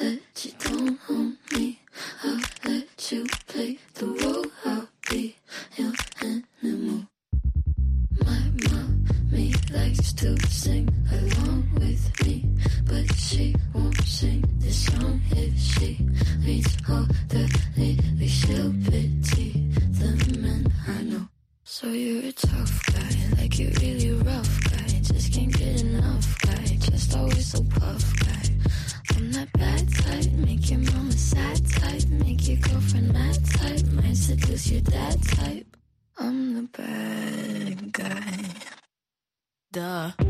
let you come home me. I'll let you play the role. I'll be your animal. My mom, me likes to sing along with me, but she won't sing this song if she reads all the lyrics. She'll Make your mama sad type, make your girlfriend mad type, might seduce your dad type. I'm the bad guy. Duh.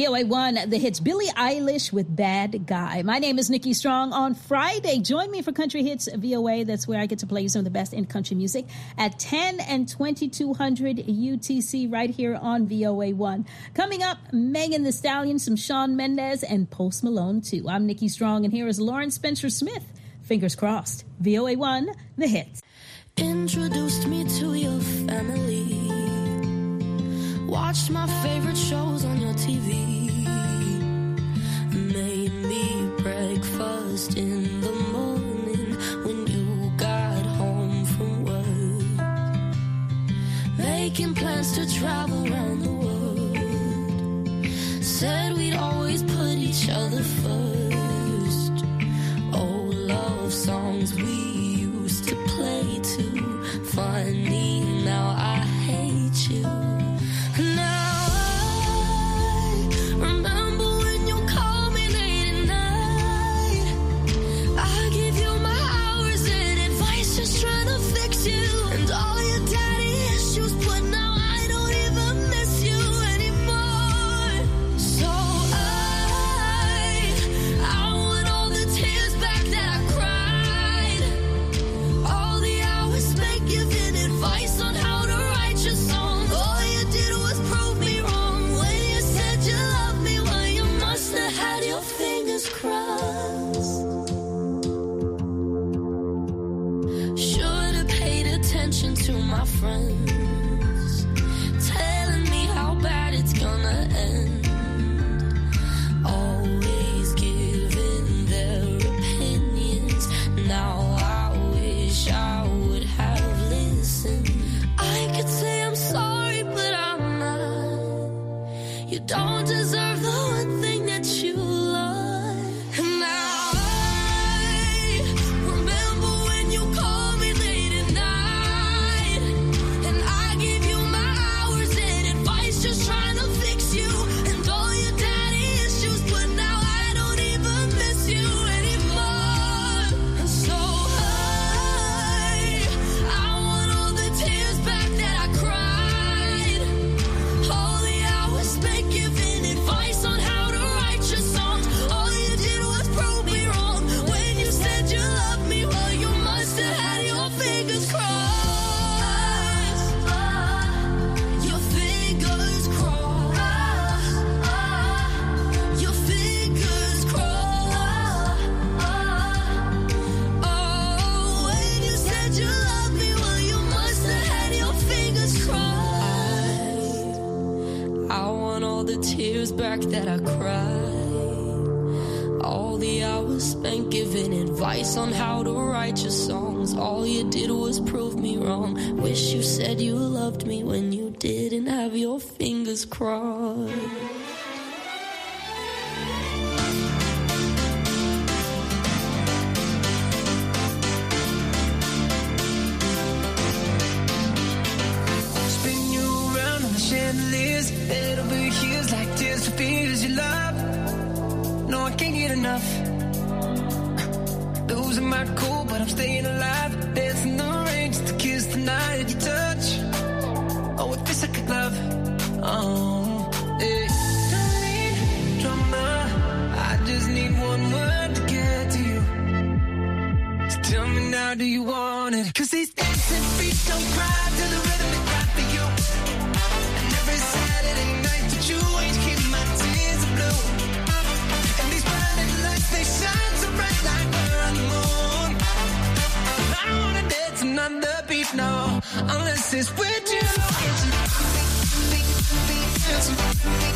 VOA1, the hits Billie Eilish with Bad Guy. My name is Nikki Strong. On Friday, join me for Country Hits VOA. That's where I get to play you some of the best in country music at 10 and 2200 UTC right here on VOA1. Coming up, Megan the Stallion, some Sean Mendez, and Post Malone, too. I'm Nikki Strong, and here is Lauren Spencer Smith. Fingers crossed. VOA1, the hits. Introduced me to your family. Watched my favorite shows on your TV. Made me breakfast in love. No, I can't get enough. Losing my cool, but I'm staying alive. Dancing the range to kiss the night your touch. Oh, with this I could love. Oh. Don't need drama. I just need one word to get to you. So tell me now, do you want it? Cause these dancing feet don't cry. unless it's with you.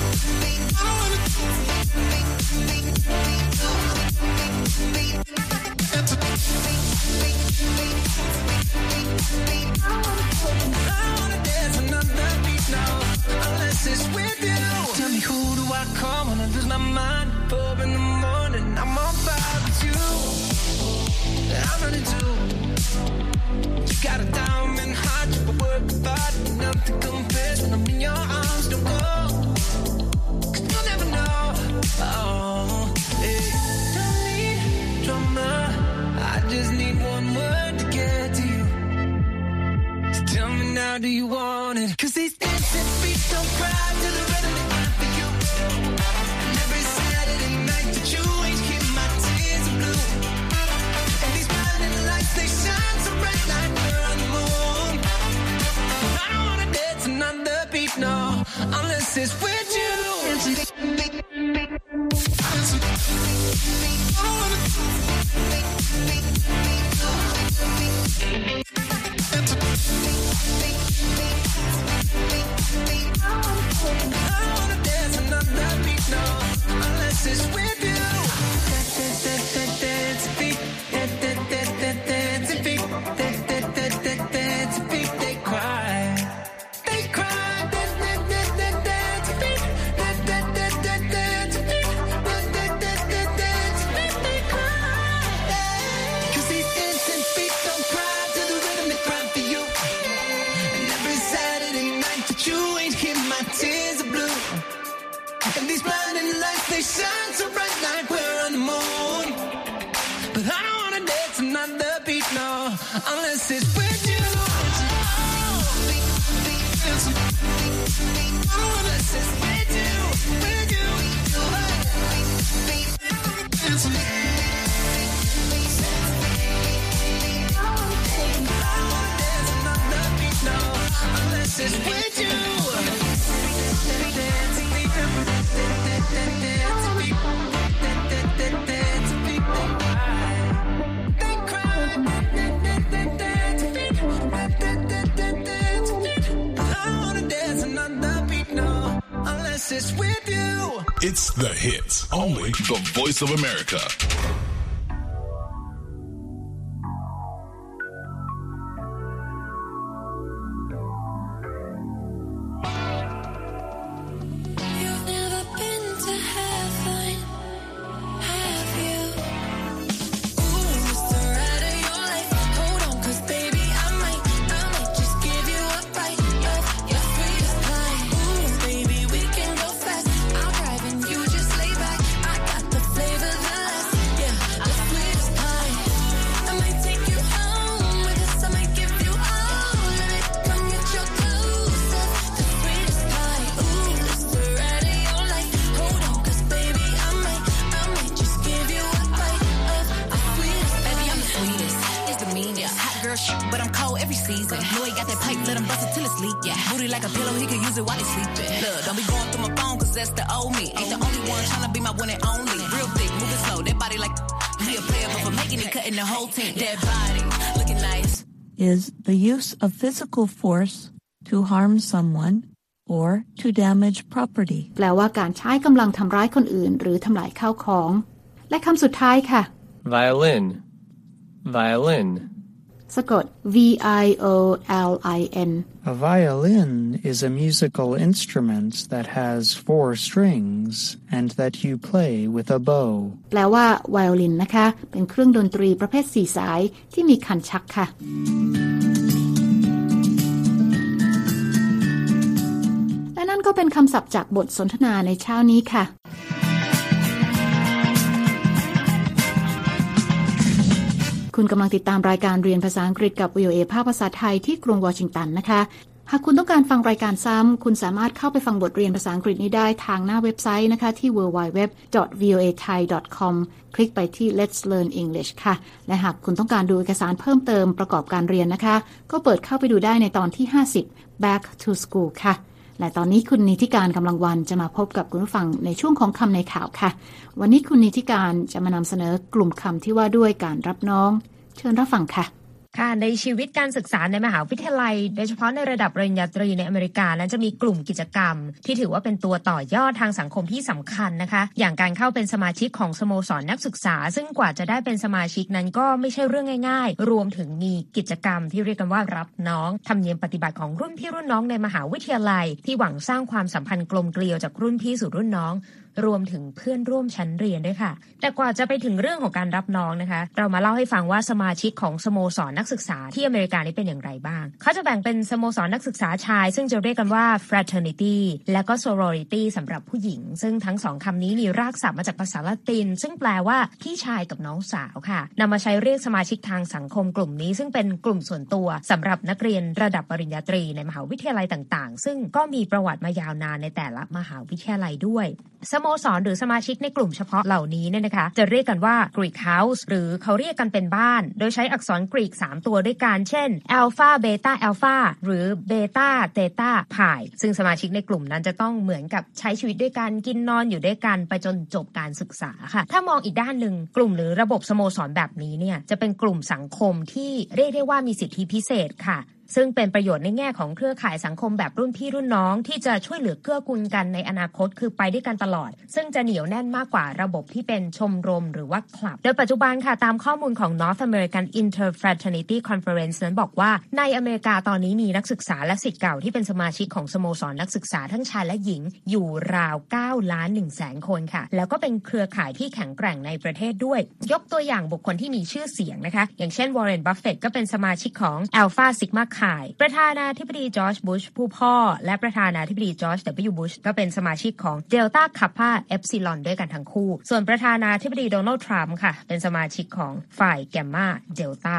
unless it's with you. I wanna dance and not let me know unless it's with Voice of America. is the use of physical force to harm someone or to damage property. แปลว่าการใช้กำลังทำร้ายคนอื่น violin. Violin. สะกด V I O L I N A violin is a musical instrument that has four strings and that you play with a bow. แปลว่าไวโอลินนะคะ เป็นเครื่องดนตรีประเภทสี่สายที่มีคันชักค่ะ และนั่นก็เป็นคำศัพท์จากบทสนทนาในเช้านี้ค่ะ คุณกำลังติดตามรายการเรียนภาษาอังกฤษกับ VOA ภาคภาษาไทยที่กรุงวอชิงตันนะคะ หากคุณต้องการฟังรายการซ้ำ คุณสามารถเข้าไปฟังบทเรียนภาษาอังกฤษนี้ได้ทางหน้าเว็บไซต์นะคะที่ www.voathai.com คลิกไปที่ Let's Learn English ค่ะ และหากคุณต้องการดูเอกสารเพิ่มเติมประกอบการเรียนนะคะ ก็เปิดเข้าไปดูได้ในตอนที่ 50 Back to School ค่ะ และตอนนี้คุณนิติการกำลังวันจะมาพบกับคุณผู้ฟังในช่วงของคำในข่าวค่ะ วันนี้คุณนิติการจะมานำเสนอกลุ่มคำที่ว่าด้วยการรับน้อง เชิญรับฟังค่ะ ค่ะในชีวิตการศึกษาในมหาวิทยาลัย โดยเฉพาะในระดับปริญญาตรีในอเมริกานั้นจะมีกลุ่มกิจกรรม ที่ถือว่าเป็นตัวต่อยอดทางสังคมที่สำคัญนะคะ อย่างการเข้าเป็นสมาชิกของสโมสรนักศึกษา ซึ่งกว่าจะได้เป็นสมาชิกนั้นก็ไม่ใช่เรื่องง่าย ๆ รวมถึงมีกิจกรรมที่เรียกกันว่ารับน้องธรรมเนียมปฏิบัติของรุ่นพี่รุ่นน้องในมหาวิทยาลัย ที่หวังสร้างความสัมพันธ์กลมเกลียวจากรุ่นพี่สู่รุ่นน้อง รวมถึงเพื่อนร่วมชั้นเรียนด้วยค่ะ แต่กว่าจะไปถึงเรื่องของการรับน้องนะคะ เรามาเล่าให้ฟังว่าสมาชิกของสโมสรนักศึกษาที่อเมริกานี้เป็นอย่างไรบ้าง เขาจะแบ่งเป็นสโมสรนักศึกษาชาย ซึ่งจะเรียกกันว่า fraternity และก็ sorority สำหรับผู้หญิง ซึ่งทั้งสองคำนี้มีรากศัพท์มาจากภาษาละติน ซึ่งแปลว่าพี่ชายกับน้องสาวค่ะนำมาใช้เรียกสมาชิกทางสังคมกลุ่มนี้ ซึ่งเป็นกลุ่มส่วนตัวสำหรับนักเรียนระดับปริญญาตรีในมหาวิทยาลัยต่าง ๆ ซึ่งก็มีประวัติมายาวนานในแต่ละมหาวิทยาลัยด้วยสโมสรหรือสมาชิกในกลุ่มเฉพาะเหล่านี้เนี่ยนะคะ จะเรียกกันว่า Greek House หรือเขาเรียกกันเป็นบ้าน โดยใช้อักษรกรีก 3 ตัวด้วยกันเช่น Alpha Beta Alpha หรือ Beta Theta Pi ซึ่งสมาชิกในกลุ่มนั้นจะต้องเหมือนกับใช้ชีวิตด้วยกันกินนอนอยู่ด้วยกันไปจนจบการศึกษาค่ะ ถ้ามองอีกด้านหนึ่งกลุ่มหรือระบบสโมสรแบบนี้เนี่ยจะเป็นกลุ่มสังคมที่เรียกได้ว่ามีสิทธิพิเศษค่ะ ซึ่งเป็นประโยชน์ในแง่ของเครือข่ายสังคมแบบรุ่นพี่รุ่นน้อง ที่จะช่วยเหลือเกื้อกูลกันในอนาคตคือไปด้วยกันตลอด ซึ่งจะเหนียวแน่นมากกว่าระบบที่เป็นชมรมหรือว่าคลับ โดยปัจจุบันค่ะตามข้อมูลของ North American Interfraternity Conference นั้นบอกว่าในอเมริกาตอนนี้มีนักศึกษาและศิษย์เก่าที่เป็นสมาชิกของสโมสรนักศึกษาทั้งชายและหญิงอยู่ราว 9 ล้าน1แสนคนค่ะ แล้วก็เป็นเครือข่ายที่แข็งแกร่งในประเทศด้วย ยกตัวอย่างบุคคลที่มีชื่อเสียงนะคะ อย่างเช่นวอร์เรนบัฟเฟตก็เป็นสมาชิกของ Alpha Sigma Phi ประธานาธิบดีจอร์จบุชผู้พ่อ และประธานาธิบดีจอร์จ W. บุชก็เป็นสมาชิกของ Delta Kappa Epsilon ด้วยกันทั้งคู่ ส่วนประธานาธิบดีโดนัลด์ทรัมป์ค่ะ เป็นสมาชิกของฝ่ายแกมมาเดลต้า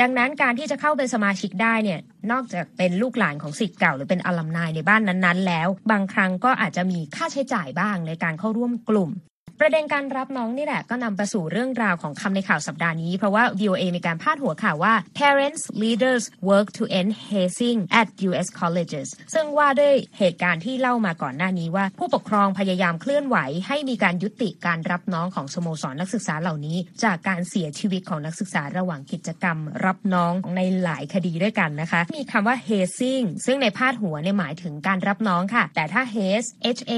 ดังนั้นการที่จะเข้าเป็นสมาชิกได้เนี่ยนอกจากเป็นลูกหลานของสิทธิ์เก่าหรือเป็นอลัมนายในบ้านนั้นๆ แล้ว บางครั้งก็อาจจะมีค่าใช้จ่ายบ้างในการเข้าร่วมกลุ่ม ประเด็นการรับน้องนี่แหละก็นำไปสู่เรื่องราวของคำในข่าวสัปดาห์นี้ เพราะว่า VOA มีการพาดหัวข่าวว่า parents leaders work to end hazing at U.S. colleges ซึ่งว่าด้วยเหตุการณ์ที่เล่ามาก่อนหน้านี้ว่า ผู้ปกครองพยายามเคลื่อนไหว ให้มีการยุติการรับน้องของสโมสรนักศึกษาเหล่านี้ จากการเสียชีวิตของนักศึกษาระหว่างกิจกรรม รับน้องในหลายคดีด้วยกันนะคะ มีคำว่า hazing ซึ่งในพาดหัวเนี่ยหมายถึงการรับน้องค่ะ แต่ถ้า haze h a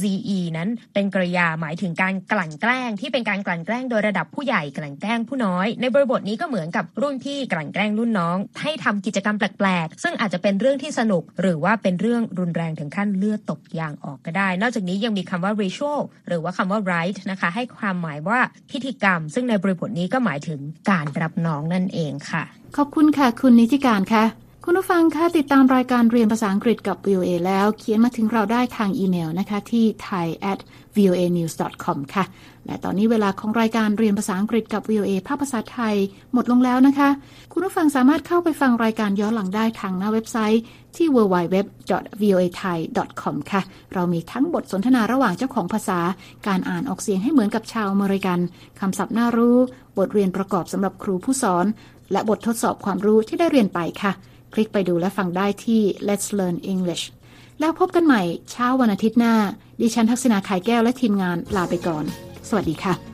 z e นั้นเป็นกริยาหมายถึงการกลั่นแกล้งที่เป็นการกลั่นแกล้งโดยระดับผู้ใหญ่กลั่นแกล้งผู้น้อย ในบริบทนี้ก็เหมือนกับรุ่นพี่กลั่นแกล้งรุ่นน้อง ให้ทำกิจกรรมแปลกๆ ซึ่งอาจจะเป็นเรื่องที่สนุก หรือว่าเป็นเรื่องรุนแรงถึงขั้นเลือดตกยางออกก็ได้ นอกจากนี้ยังมีคำว่า ritual หรือว่าคำว่า right นะคะ ให้ความหมายว่าพิธีกรรม ซึ่งในบริบทนี้ก็หมายถึงการรับน้องนั่นเองค่ะ ขอบคุณค่ะ คุณนิติการค่ะ คุณผู้ฟังคะติดตามรายการเรียนภาษาอังกฤษกับ VOA แล้วเขียนมาถึงเราได้ทางอีเมลนะคะที่ thai at voa news com ค่ะ และตอนนี้เวลาของรายการเรียนภาษาอังกฤษกับ VOA ภาคภาษาไทยหมดลงแล้วนะคะ คุณผู้ฟังสามารถเข้าไปฟังรายการย้อนหลังได้ทางหน้าเว็บไซต์ที่ www.voathai.com ค่ะ เรามีทั้งบทสนทนาระหว่างเจ้าของภาษา การอ่านออกเสียงให้เหมือนกับชาวอเมริกันคำศัพท์น่ารู้ บทเรียนประกอบสำหรับครูผู้สอน และบททดสอบความรู้ที่ได้เรียนไปค่ะ คลิกไปดูและฟังได้ที่ Let's Learn English แล้วพบกันใหม่เช้าวันอาทิตย์หน้า ดิฉันทักษณาขายแก้วและทีมงานลาไปก่อน สวัสดีค่ะ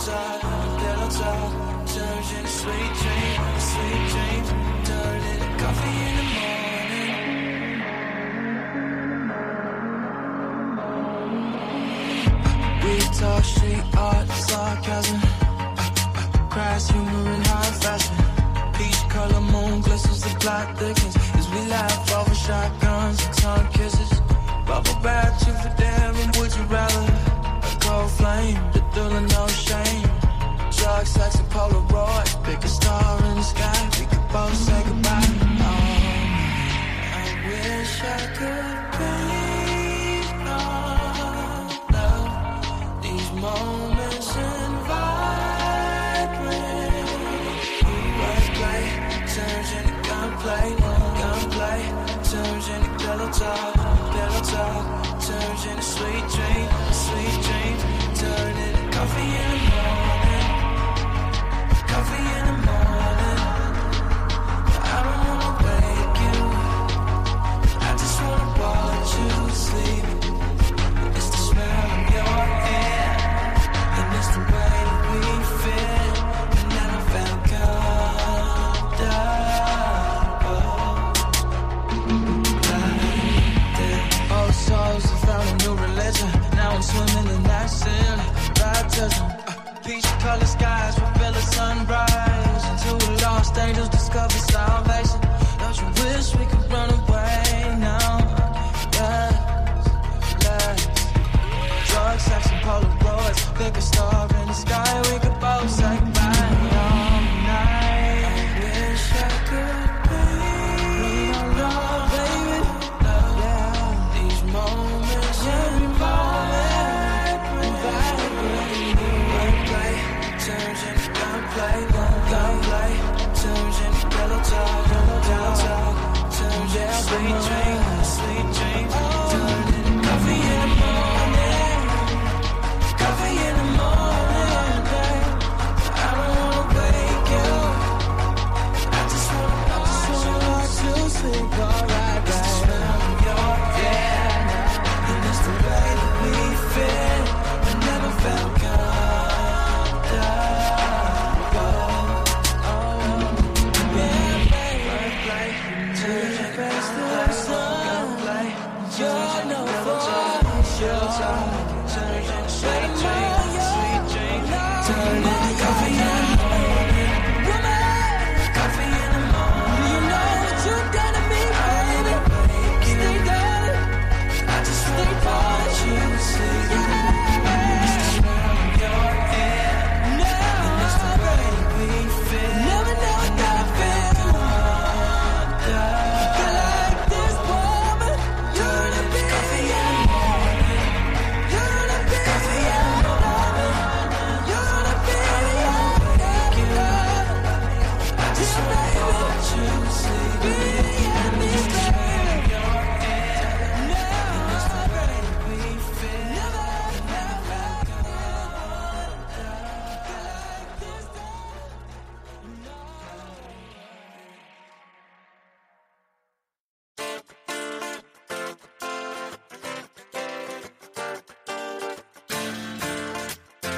We talk street art, sarcasm, crass humor and high fashion. Peach color moon glistens, the plot thickens as we laugh over shotguns and tongue kisses. Bubble bath, you for damn, would you rather? A cold flame feeling no shame. Drug, sex, and Polaroids. Pick a star in the sky. We could both say goodbye. Oh, I wish I could.